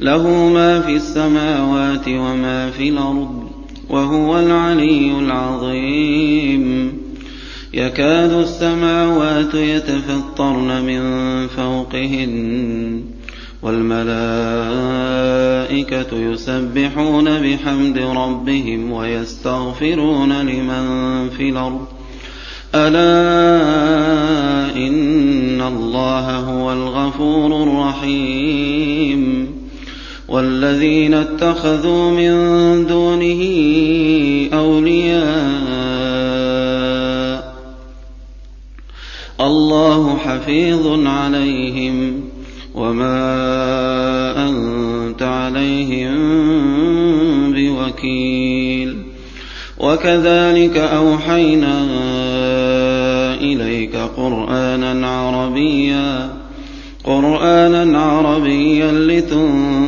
له ما في السماوات وما في الأرض وهو العلي العظيم. يكاد السماوات يتفطرن من فوقهن والملائكة يسبحون بحمد ربهم ويستغفرون لمن في الأرض. ألا إن الله هو الغفور الرحيم. والذين اتخذوا من دونه أولياء الله حفيظ عليهم وما أنت عليهم بوكيل وكذلك أوحينا إليك قرآنا عربيا قرآنا عربيا لتنذر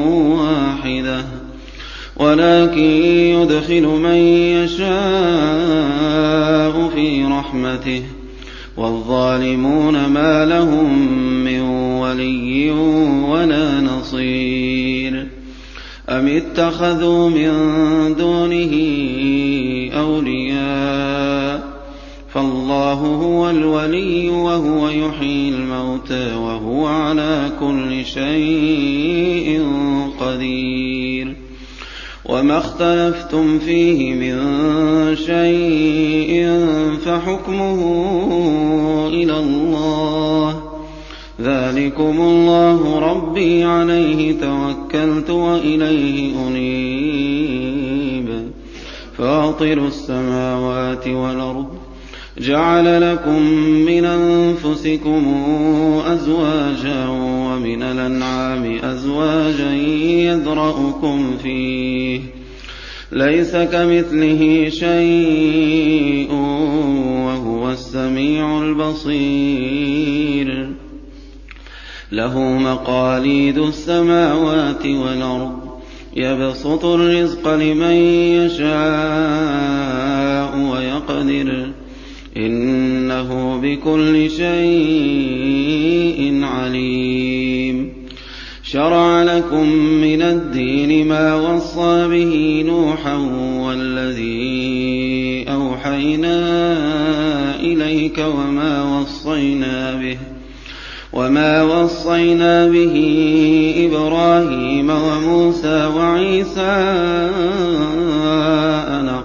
ولكن يدخل من يشاء في رحمته. والظالمون ما لهم من ولي ولا نصير. أم اتخذوا من دونه أولياء؟ فالله هو الولي وهو يحيي الموتى وهو على كل شيء قدير. وما اختلفتم فيه من شيء فحكمه إلى الله. ذلكم الله ربي عليه توكلت وإليه أنيب. فاطر السماوات والأرض جعل لكم من أنفسكم أزواجا ومن الأنعام أزواجا يذرأكم فيه. ليس كمثله شيء وهو السميع البصير. له مقاليد السماوات والأرض. يبسط الرزق لمن يشاء ويقدر. إنه بكل شيء عليم. شرع لكم من الدين ما وصى به نوحا والذي أوحينا إليك وما وصينا به وما وصينا به إبراهيم وموسى وعيسى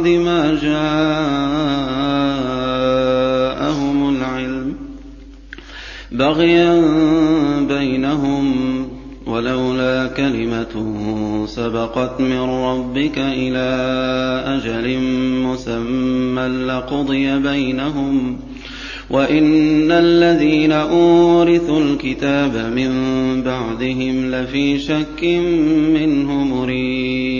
بعد ما جاءهم العلم بغيا بينهم ولولا كلمة سبقت من ربك إلى أجل مسمى لقضي بينهم وإن الذين أورثوا الكتاب من بعدهم لفي شك منه مريب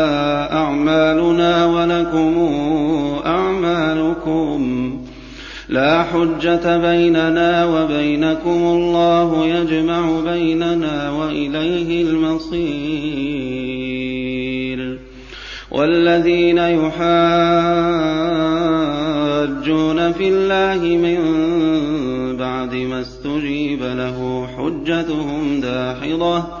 أعمالنا ولكم أعمالكم. لا حجة بيننا وبينكم الله يجمع بيننا وإليه المصير. والذين يحاجون في الله من بعد ما استجيب له حجتهم داحضة.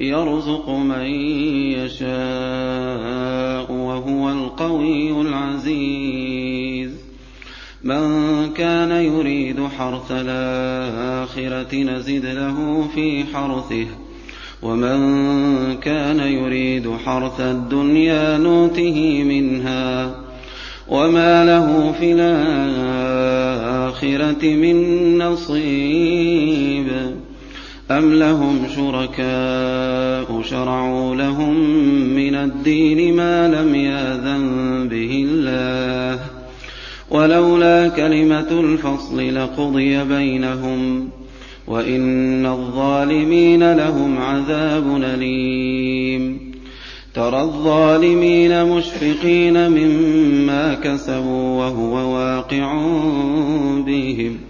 يرزق من يشاء وهو القوي العزيز. من كان يريد حرث الآخرة نزد له في حرثه ومن كان يريد حرث الدنيا نوته منها وما له في الآخرة من نصيب. أم لهم شركاء شرعوا لهم من الدين ما لم ياذن به الله ولولا كلمة الفصل لقضي بينهم وإن الظالمين لهم عذاب أليم ترى الظالمين مشفقين مما كسبوا وهو واقع بهم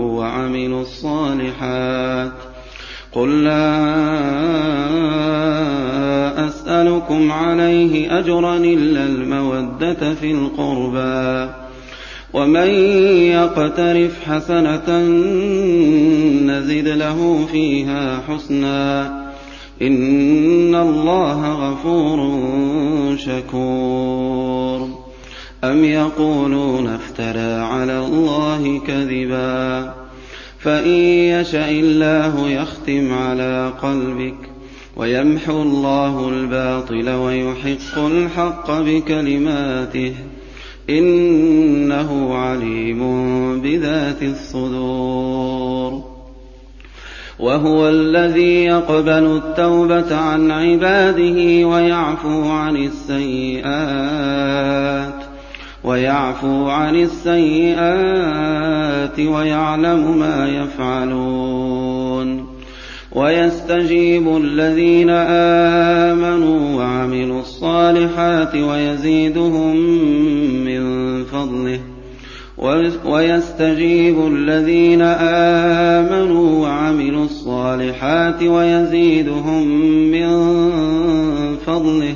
وعملوا الصالحات. قل لا أسألكم عليه أجرا إلا المودة في القربى. ومن يقترف حسنة نزد له فيها حسنا. إن الله غفور شكور. أم يقولون افترى على الله كذبا؟ فإن يشأ الله يختم على قلبك ويمحو الله الباطل ويحق الحق بكلماته إنه عليم بذات الصدور. وهو الذي يقبل التوبة عن عباده ويعفو عن السيئات ويعفو عن السيئات ويعلم ما يفعلون. ويستجيب الذين آمنوا وعملوا الصالحات ويزيدهم من فضله. ويستجيب الذين آمنوا وعملوا الصالحات ويزيدهم من فضله.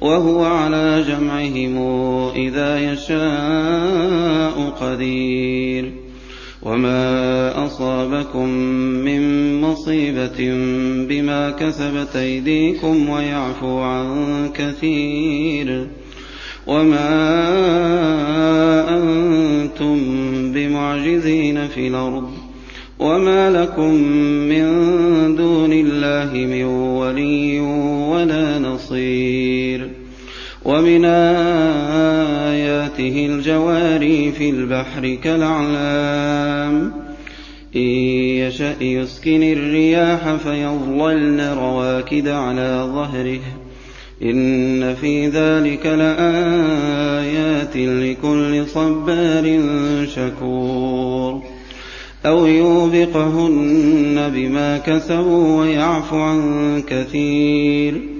وهو على جمعهم إذا يشاء قدير. وما أصابكم من مصيبة بما كسبت أيديكم ويعفو عن كثير. وما أنتم بمعجزين في الأرض. وما لكم من دون الله من ولي ولا نصير. ومن آياته الجواري في البحر كالأعلام. إن يشأ يسكن الرياح فيظللن رواكد على ظهره. إن في ذلك لآيات لكل صبار شكور. أو يوبقهن بما كسبوا ويعفو عن كثير.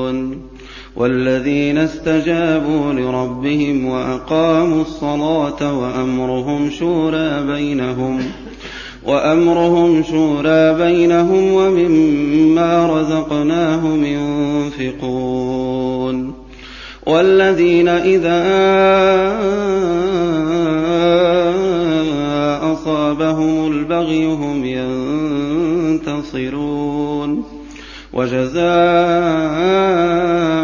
والذين استجابوا لربهم وأقاموا الصلاة وأمرهم شورى بينهم وأمرهم شورى بينهم ومما رزقناهم ينفقون والذين إذا أصابهم البغي هم ينتصرون وجزاء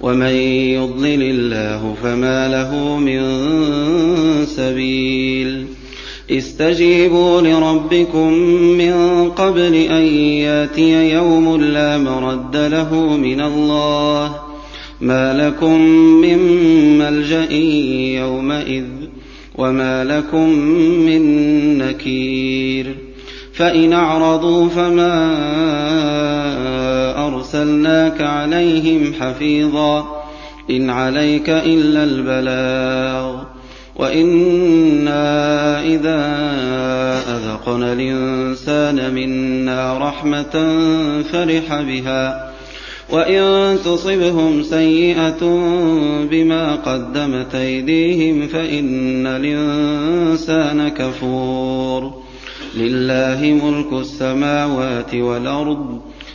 ومن يضلل الله فما له من سبيل استجيبوا لربكم من قبل أن يأتي يوم لا مرد له من الله ما لكم من ملجأ يومئذ وما لكم من نكير فإن أعرضوا فما أرسلناك عليهم حفيظا إن عليك إلا البلاغ. وإنا إذا أذقنا الإنسان منا رحمة فرح بها وإن تصبهم سيئة بما قدمت أيديهم فإن الإنسان كفور. لله ملك السماوات والأرض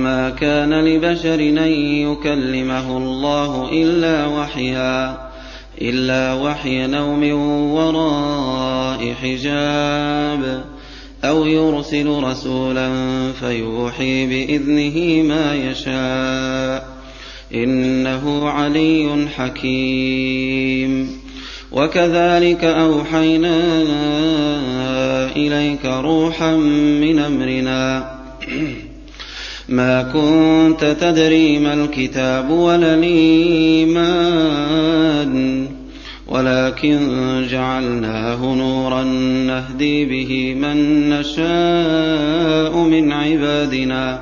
وما كان لبشر أن يكلمه الله إلا وحيا إلا وحي نوم وراء حجاب أو يرسل رسولا فيوحي بإذنه ما يشاء إنه علي حكيم. وكذلك أوحينا إليك روحا من أمرنا ما كنت تدري ما الكتاب ولا الإيمان ولكن جعلناه نورا نهدي به من نشاء من عبادنا.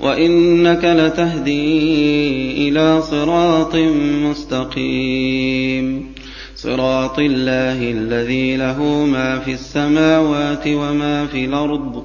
وإنك لتهدي إلى صراط مستقيم. صراط الله الذي له ما في السماوات وما في الأرض.